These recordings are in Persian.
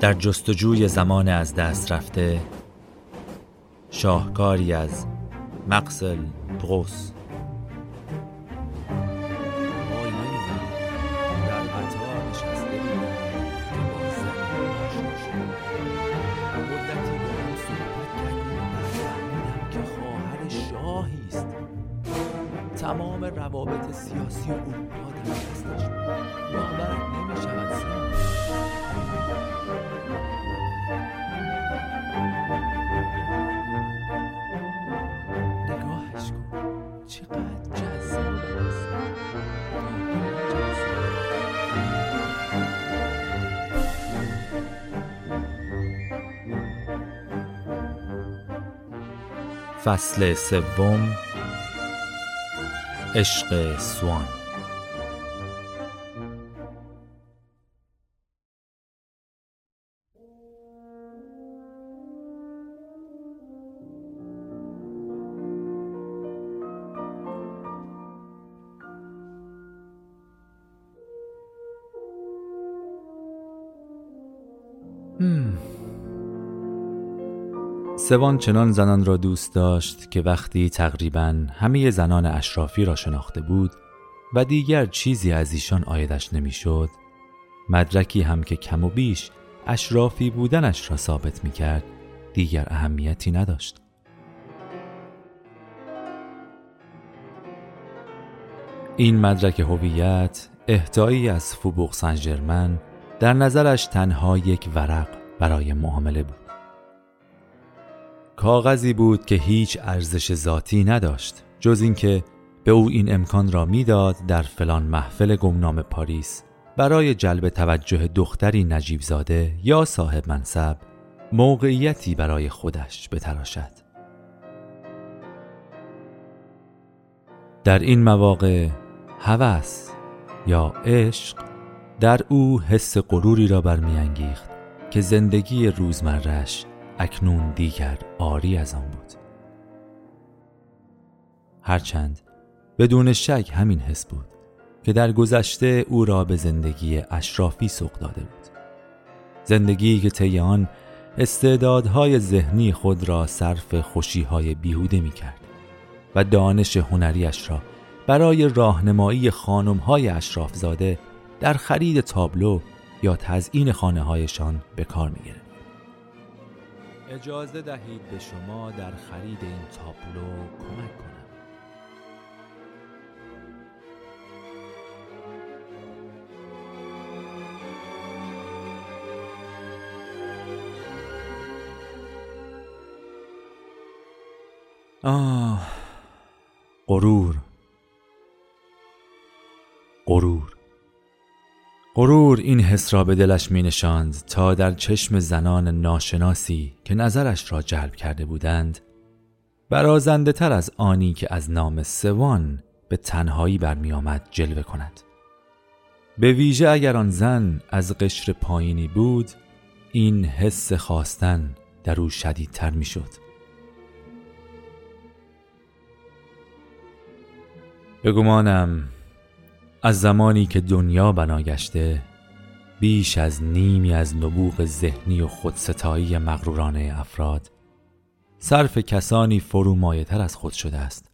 در جستجوی زمان از دست رفته شاهکاری از مقسل بروس فصل سوم عشق سوان. سوان چنان زنان را دوست داشت که وقتی تقریبا همه زنان اشرافی را شناخته بود و دیگر چیزی از ایشان آیدش نمی‌شد مدرکی هم که کم و بیش اشرافی بودنش را ثابت می کرد دیگر اهمیتی نداشت. این مدرک هویت اهدایی از فوبوق سنجرمن در نظرش تنها یک ورق برای معامله بود. کاغذی بود که هیچ ارزش ذاتی نداشت جز اینکه به او این امکان را می‌داد در فلان محفل گمنام پاریس برای جلب توجه دختری نجیب زاده یا صاحب منصب موقعیتی برای خودش بتراشد. در این مواقع هوس یا عشق در او حس غروری را برمیانگیخت که زندگی روزمرش اکنون دیگر آری از آن بود هرچند بدون شک همین حس بود که در گذشته او را به زندگی اشرافی سوق داده بود زندگی که طی آن استعدادهای ذهنی خود را صرف خوشیهای بیهوده می کرد و دانش هنریش را برای راهنمایی خانمهای اشرافزاده در خرید تابلو یا تزئین خانه هایشان به کار می گرد. اجازه دهید به شما در خرید این تابلو کمک کنم. آه غرور. غرور این حس را به دلش می نشاند تا در چشم زنان ناشناسی که نظرش را جلب کرده بودند برازنده تر از آنی که از نام سوان به تنهایی برمی آمد جلوه کند. به ویژه اگر آن زن از قشر پایینی بود این حس خواستن در او شدیدتر می شد بگمانم از زمانی که دنیا بنا گشته بیش از نیمی از نبوغ ذهنی و خودستایی مغرورانه افراد صرف کسانی فرو تر از خود شده است.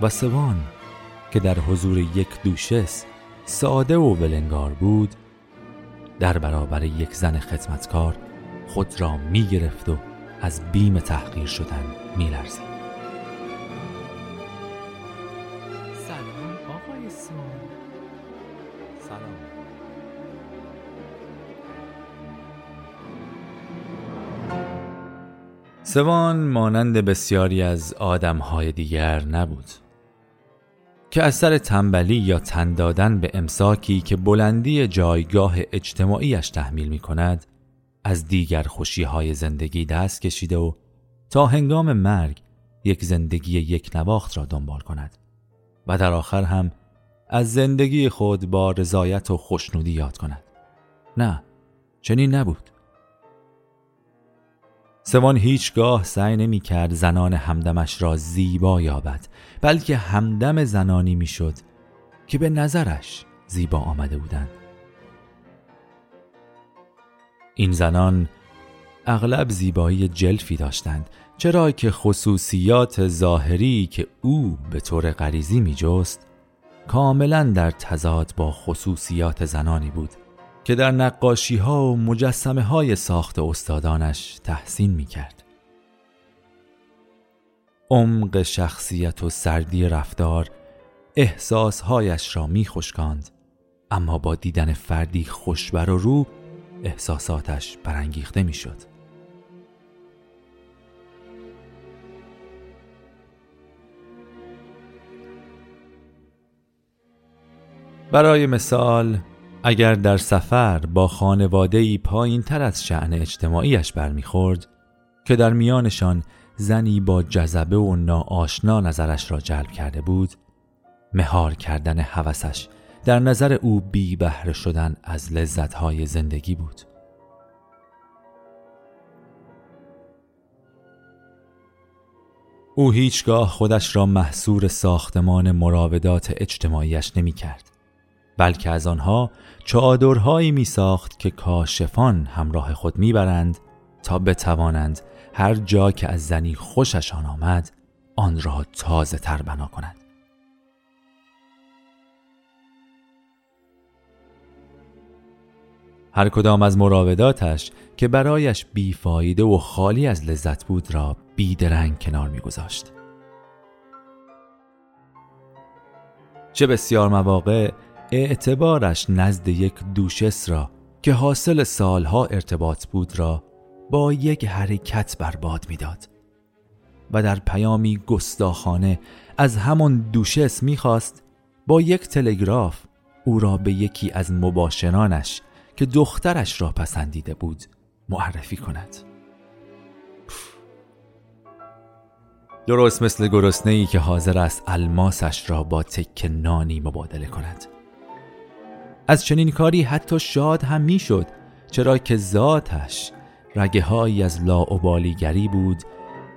و سوان که در حضور یک دوشس ساده و ولنگار بود در برابر یک زن خدمتکار خود را می گرفت و از بیم تحقیر شدن میلرزید سلام آقای سوان سلام. سوان مانند بسیاری از آدمهای دیگر نبود که از سر تنبلی یا تن دادن به امساکی که بلندی جایگاه اجتماعیش تحمیل می کند از دیگر خوشی های زندگی دست کشیده و تا هنگام مرگ یک زندگی یک نواخت را دنبال کند و در آخر هم از زندگی خود با رضایت و خوشنودی یاد کند. نه چنین نبود. سوان هیچگاه سعی نمی کرد زنان همدمش را زیبا یابد بلکه همدم زنانی می‌شد که به نظرش زیبا آمده بودند. این زنان اغلب زیبایی جلفی داشتند چرا که خصوصیات ظاهری که او به طور غریزی می جست کاملا در تضاد با خصوصیات زنانی بود که در نقاشی ها و مجسمه های ساخت استادانش تحسین می کرد. عمق شخصیت و سردی رفتار احساسهایش را می خشکاند اما با دیدن فردی خوشبر و رو احساساتش برانگیخته می شد. برای مثال اگر در سفر با خانوادهی پایین تر از شعن اجتماعیش برمیخورد که در میانشان زنی با جذبه و ناآشنا نظرش را جلب کرده بود مهار کردن هوسش در نظر او بی بهره شدن از لذتهای زندگی بود. او هیچگاه خودش را محصور ساختمان مراودات اجتماعیش نمی کرد بلکه از آنها چادرهایی می ساخت که کاشفان همراه خود می‌برند تا بتوانند هر جا که از زنی خوششان آمد آن را تازه تر بنا کنند. هر کدام از مراوداتش که برایش بیفایده و خالی از لذت بود را بیدرنگ کنار میگذاشت. چه بسیار مواقع اعتبارش نزد یک دوشس را که حاصل سالها ارتباط بود را با یک حرکت برباد می‌داد و در پیامی گستاخانه از همان دوشس می‌خواست با یک تلگراف او را به یکی از مباشرانش که دخترش را پسندیده بود معرفی کند درست مثل گرسنه ای که حاضر است الماسش را با تک نانی مبادله کند از چنین کاری حتی شاد هم می‌شد چرا که ذاتش رگه هایی از لاعبالیگری بود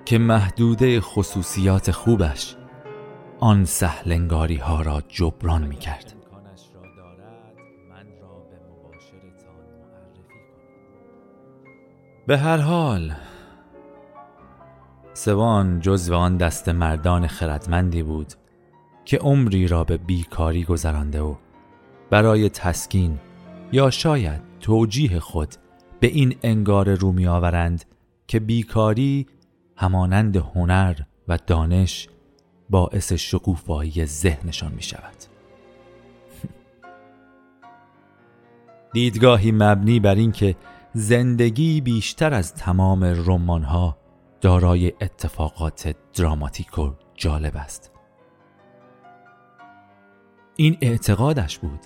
که محدوده خصوصیات خوبش آن سهلنگاری ها را جبران می کرد. به هر حال سوان جزو آن دست مردان خردمندی بود که عمری را به بیکاری گذرانده و برای تسکین یا شاید توجیه خود به این انگار رو می آورند که بیکاری همانند هنر و دانش باعث شکوفایی ذهنشان می شود. دیدگاهی مبنی بر اینکه زندگی بیشتر از تمام رمانها دارای اتفاقات دراماتیک و جالب است. این اعتقادش بود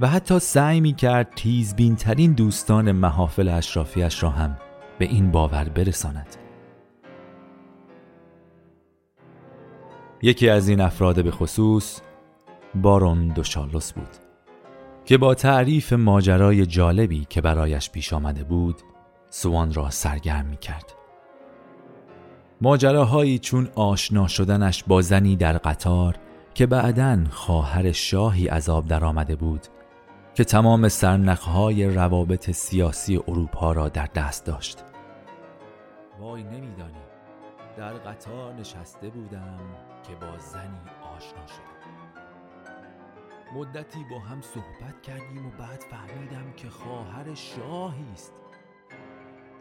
و حتی سعی می کرد تیزبین ترین دوستان محافل اشرافیش را هم به این باور برساند. یکی از این افراد به خصوص بارون دوشالوس بود. که با تعریف ماجرای جالبی که برایش پیش آمده بود سوان را سرگرم می کرد ماجراهایی چون آشنا شدنش با زنی در قطار که بعدا خواهر شاهی عذاب درآمده بود که تمام سرنخهای روابط سیاسی اروپا را در دست داشت. وای نمیدانی در قطار نشسته بودم که با زنی آشنا شدم. مدتی با هم صحبت کردیم و بعد فهمیدم که خواهر شاهی است.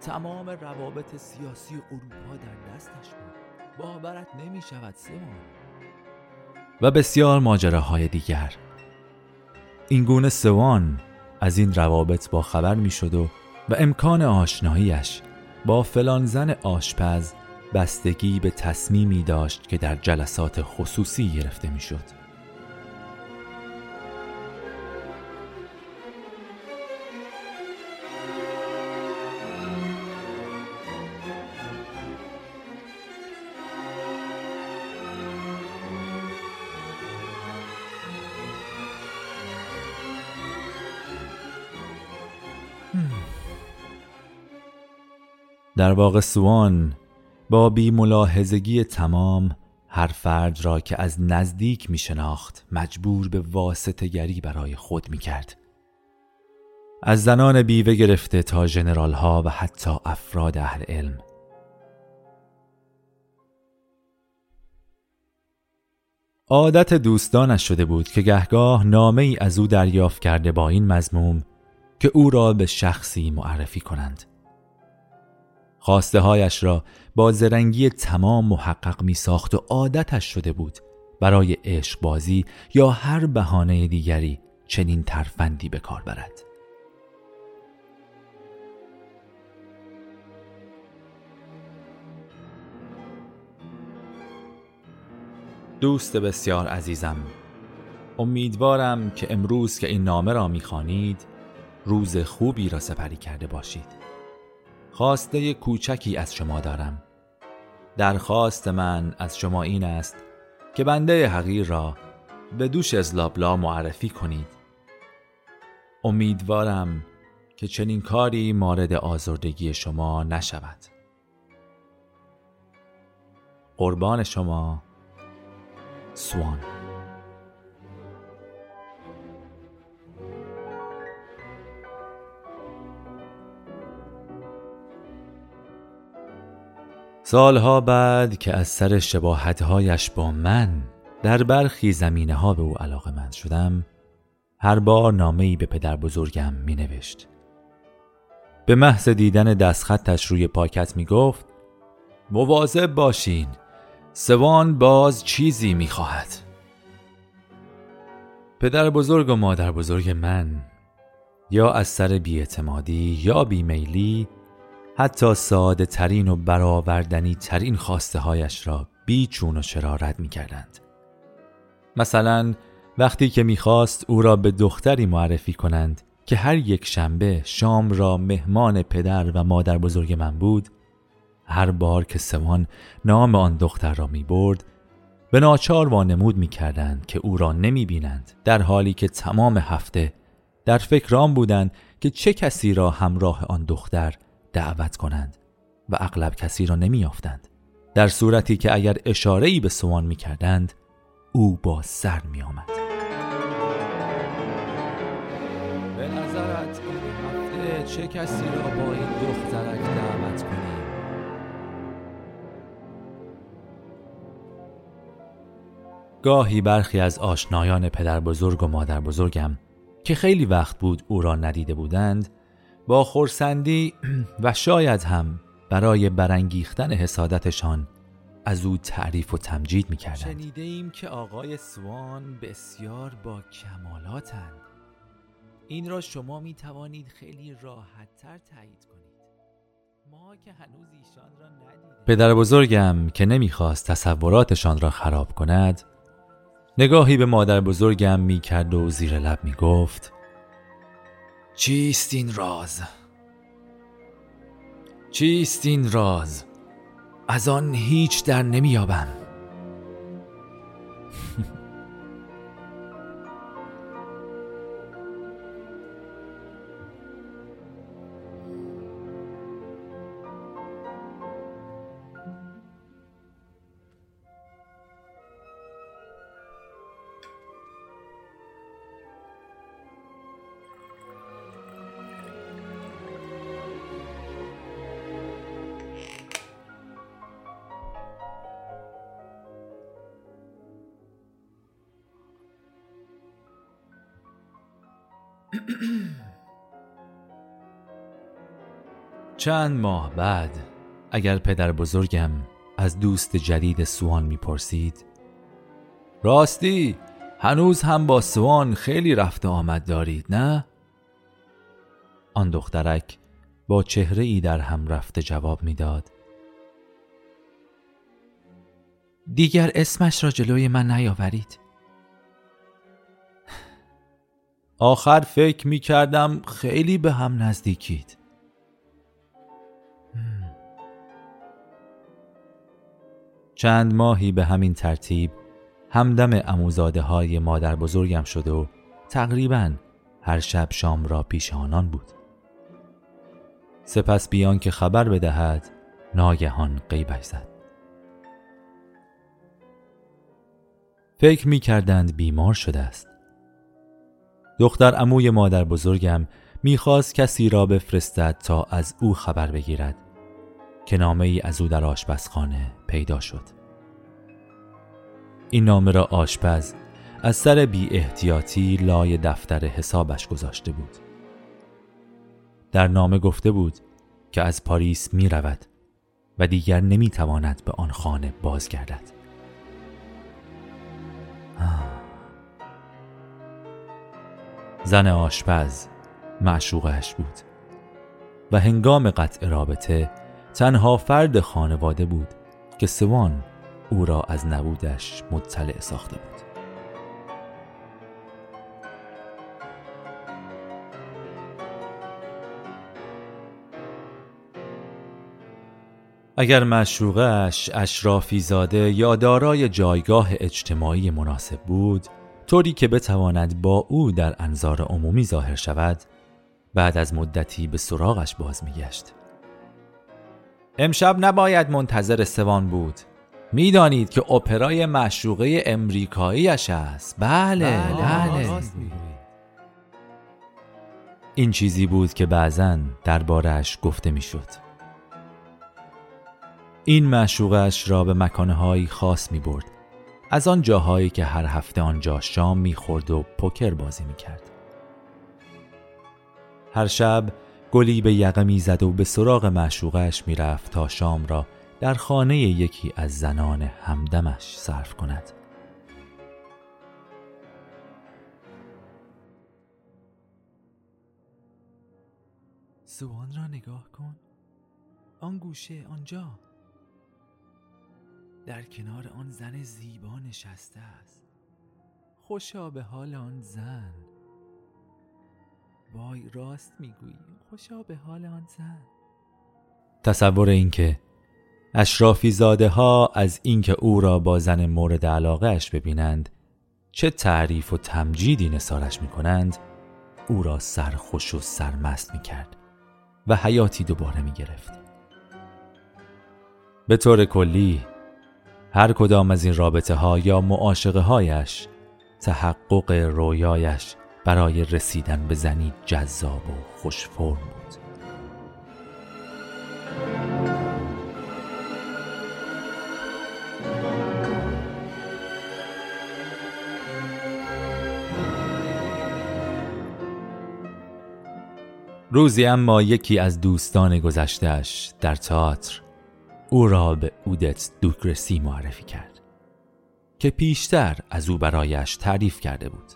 تمام روابط سیاسی اروپا در دستش بود. باورت نمی شود سیمون. و بسیار ماجراهای دیگر. این گونه سوان از این روابط با خبر می شد و و امکان آشناییش با فلان زن آشپز بستگی به تصمیمی داشت که در جلسات خصوصی گرفته می شد. در واقع سوان با بی ملاحظگی تمام هر فرد را که از نزدیک می شناخت مجبور به واسطه گری برای خود می کرد. از زنان بیوه گرفته تا جنرال ها و حتی افراد اهل علم عادت دوستانش شده بود که گهگاه نامه ای از او دریافت کرده با این مضموم که او را به شخصی معرفی کنند خواسته هایش را با زرنگی تمام محقق می ساخت و عادتش شده بود برای عشق بازی یا هر بهانه دیگری چنین ترفندی به کار برد. دوست بسیار عزیزم امیدوارم که امروز که این نامه را می‌خوانید روز خوبی را سپری کرده باشید. خواسته کوچکی از شما دارم. درخواست من از شما این است که بنده حقیر را به دوش ازلابلا معرفی کنید. امیدوارم که چنین کاری مورد آزردگی شما نشود. قربان شما سوان. سالها بعد که از سر شباهتهایش با من در برخی زمینه ها به او علاقه من شدم هر بار نامه‌ای به پدر بزرگم می نوشت به محض دیدن دستخطش روی پاکت می گفت مواظب باشین سوان باز چیزی می خواهد پدر بزرگ و مادر بزرگ من یا از سر بیاعتمادی یا بیمیلی حتی ساده ترین و برآوردنی ترین خواسته هایش را بیچون و چرا رد می کردند. مثلا وقتی که می‌خواست او را به دختری معرفی کنند که هر یک شنبه شام را مهمان پدر و مادر بزرگ من بود هر بار که سوان نام آن دختر را می برد به ناچار وانمود می کردند که او را نمی بینند در حالی که تمام هفته در فکر آن بودند که چه کسی را همراه آن دختر دعوت کنند و اغلب کسی را نمی یافتند در صورتی که اگر اشاره ای به سوان می کردند او با سر می آمد به نظرت هفته چه کسی را با این دخترک دعوت کنیم؟ گاهی برخی از آشنایان پدر بزرگ و مادر بزرگم که خیلی وقت بود او را ندیده بودند با خورسندی و شاید هم برای برانگیختن حسادتشان از او تعریف و تمجید می کردند. شنیده ایم که آقای سوان بسیار با کمالاتند. این را شما می توانید خیلی راحت تر تایید کنید. ما که هنوز ایشان را ندیدیم. پدر بزرگم که نمی‌خواست تصوراتشان را خراب کند نگاهی به مادر بزرگم می کرد و زیر لب می گفت چیست این راز؟ چیست این راز؟ از آن هیچ در نمیابم چند ماه بعد اگر پدر بزرگم از دوست جدید سوان می‌پرسید راستی هنوز هم با سوان خیلی رفته آمد دارید نه؟ آن دخترک با چهره ای در هم رفته جواب می‌داد. دیگر اسمش را جلوی من نیاورید آخر فکر می کردم خیلی به هم نزدیکید. چند ماهی به همین ترتیب همدم اموزاده های مادر بزرگم شد و تقریبا هر شب شام را پیش آنان بود. سپس بیان که خبر بدهد ناگهان غیبش زد. فکر می کردند بیمار شده است. دختر اموی مادر بزرگم می‌خواست کسی را بفرستد تا از او خبر بگیرد که نامه ای از او در آشپزخانه پیدا شد. این نامه را آشپز از سر بی احتیاطی لای دفتر حسابش گذاشته بود. در نامه گفته بود که از پاریس می رود و دیگر نمی تواند به آن خانه بازگردد. زن آشپز معشوقش بود. و هنگام قطع رابطه تنها فرد خانواده بود که سوان او را از نبودش مطلع ساخته بود. اگر مشروقش اشرافی زاده یا دارای جایگاه اجتماعی مناسب بود طوری که بتواند با او در انظار عمومی ظاهر شود بعد از مدتی به سراغش باز میگشت. امشب نباید منتظر سوان بود. می‌دانید که اپرای مشروقه امریکاییش است. بله بله, بله. این چیزی بود که بعضا دربارش گفته می‌شد. این معشوقش را به مکانهایی خاص می برد از آن جاهایی که هر هفته آنجا شام می خورد و پوکر بازی می کرد هر شب گلی به یقه می زد و به سراغ معشوقش می رفت تا شام را در خانه یکی از زنان همدمش صرف کند. سوان را نگاه کن. آن گوشه آنجا. در کنار آن زن زیبا نشسته است. خوشا به حال آن زن. وای راست می‌گویی خوشا به حال آن زن. تصور اینکه اشرافی زاده ها از اینکه او را با زن مورد علاقه اش ببینند چه تعریف و تمجیدی نسارش می کنند او را سرخوش و سرمست می کرد و حیاتی دوباره می گرفت به طور کلی هر کدام از این رابطه ها یا معاشقه هایش تحقق رویایش برای رسیدن به زنی جذاب و خوش فرم بود. روزی اما یکی از دوستان گذشتهش در تئاتر او را به اودت دوکرسی معرفی کرد که پیشتر از او برایش تعریف کرده بود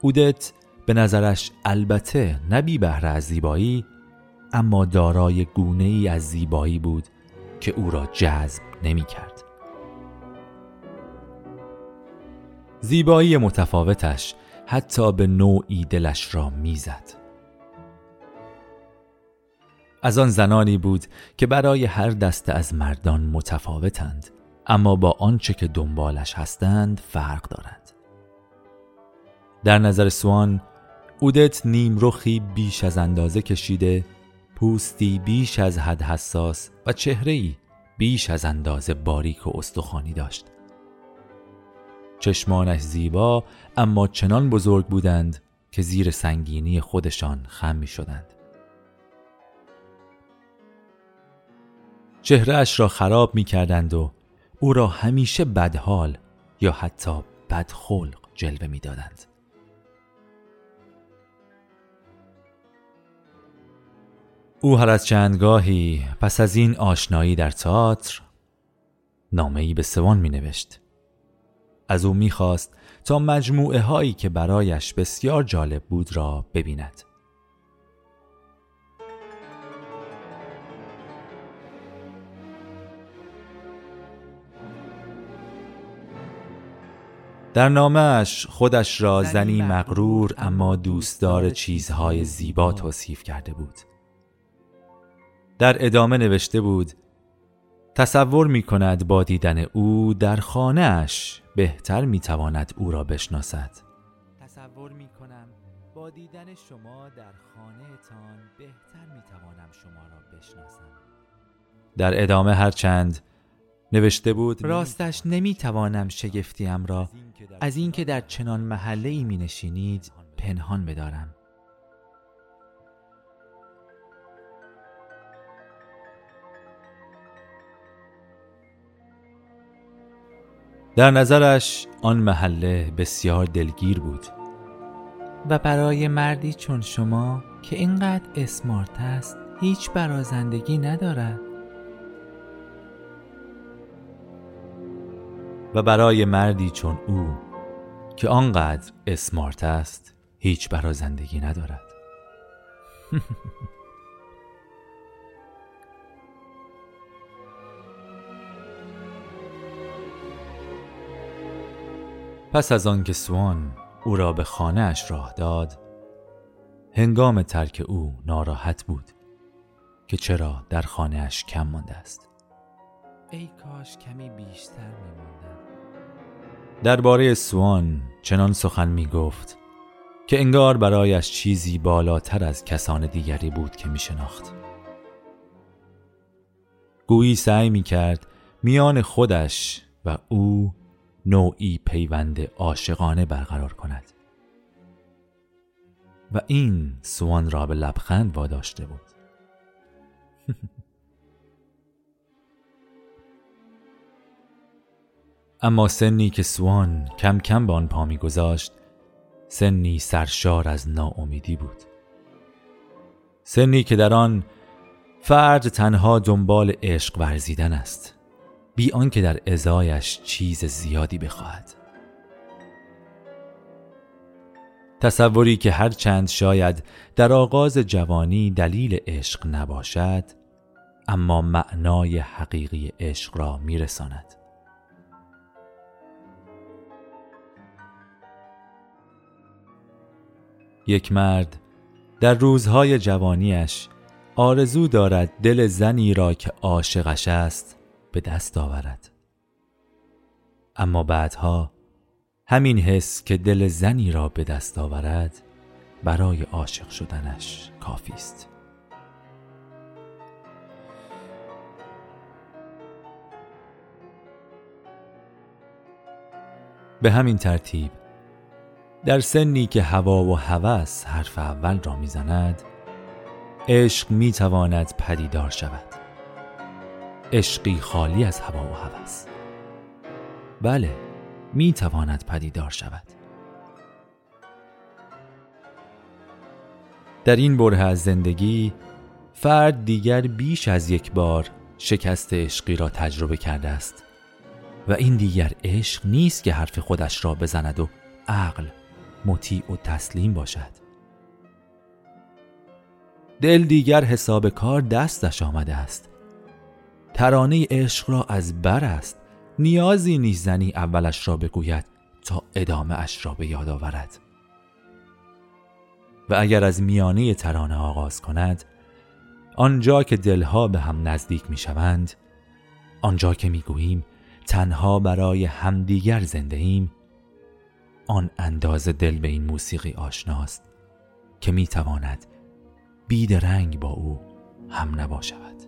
اودت به نظرش البته نبی بهره از زیبایی اما دارای گونه ای از زیبایی بود که او را جذب نمی کرد. زیبایی متفاوتش حتی به نوعی دلش را می‌زد. از آن زنانی بود که برای هر دسته از مردان متفاوتند اما با آنچه که دنبالش هستند فرق دارند. در نظر سوان اودت نیمرخی بیش از اندازه کشیده پوستی بیش از حد حساس و چهره‌ای بیش از اندازه باریک و استخوانی داشت. چشمانش زیبا اما چنان بزرگ بودند که زیر سنگینی خودشان خم می شدند چهرهش را خراب می کردند و او را همیشه بدحال یا حتی بدخلق جلوه می دادند. او هر از چندگاهی پس از این آشنایی در تئاتر نامه به سوان می نوشت. از او می خواست تا مجموعه هایی که برایش بسیار جالب بود را ببیند. در نامش خودش را زنی مغرور اما دوستدار چیزهای زیبا توصیف کرده بود. در ادامه نوشته بود تصور می کند با دیدن او در خانهش بهتر می تواند او را بشناسد. تصور می کنم با دیدن شما در خانه تان بهتر می‌توانم شما را بشناسم. در ادامه هرچند نوشته بود راستش نمی‌توانم شگفتیم را از اینکه در چنان محله ای می نشینید پنهان بدارم. در نظرش آن محله بسیار دلگیر بود. و برای مردی چون شما که اینقدر اسمارت است هیچ برازندگی ندارد. و برای مردی چون او که آنقدر اسمارت است هیچ برازندگی ندارد. پس از آنکه سوان او را به خانه اش راه داد هنگام ترک او ناراحت بود که چرا در خانه اش کم مانده است. ای کاش کمی بیشتر میماندم. درباره سوان چنان سخن می گفت که انگار برایش چیزی بالاتر از کسان دیگری بود که می شناخت گویی سعی می کرد میان خودش و او نوعی پیوند عاشقانه برقرار کند. و این سوان را به لبخند واداشته بود. اما سنی که سوان کم کم به آن پا میگذاشت سنی سرشار از ناامیدی بود. سنی که در آن فرد تنها دنبال عشق ورزیدن است بی آنکه در ازایش چیز زیادی بخواهد. تصوری که هر چند شاید در آغاز جوانی دلیل عشق نباشد اما معنای حقیقی عشق را میرساند. یک مرد در روزهای جوانیش آرزو دارد دل زنی را که عاشقش است به دست آورد. اما بعدها همین حس که دل زنی را به دست آورد برای عاشق شدنش کافی است. به همین ترتیب در سنی که هوا و هوس حرف اول را می‌زند عشق می‌تواند پدیدار شود. عشقی خالی از هوا و هوس. بله می‌تواند پدیدار شود. در این بره از زندگی فرد دیگر بیش از یک بار شکست عشقی را تجربه کرده است و این دیگر عشق نیست که حرف خودش را بزند و عقل مطیع و تسلیم باشد. دل دیگر حساب کار دستش آمده است. ترانه عشق را از بر است. نیازی نیست زنی اولش را بگوید تا ادامه اش را به یاد آورد. و اگر از میانه ترانه آغاز کند آنجا که دلها به هم نزدیک می شوند آنجا که می گوییم تنها برای همدیگر زنده ایم آن اندازه دل به این موسیقی آشناست که می تواند بیدرنگ با او هم نباشد.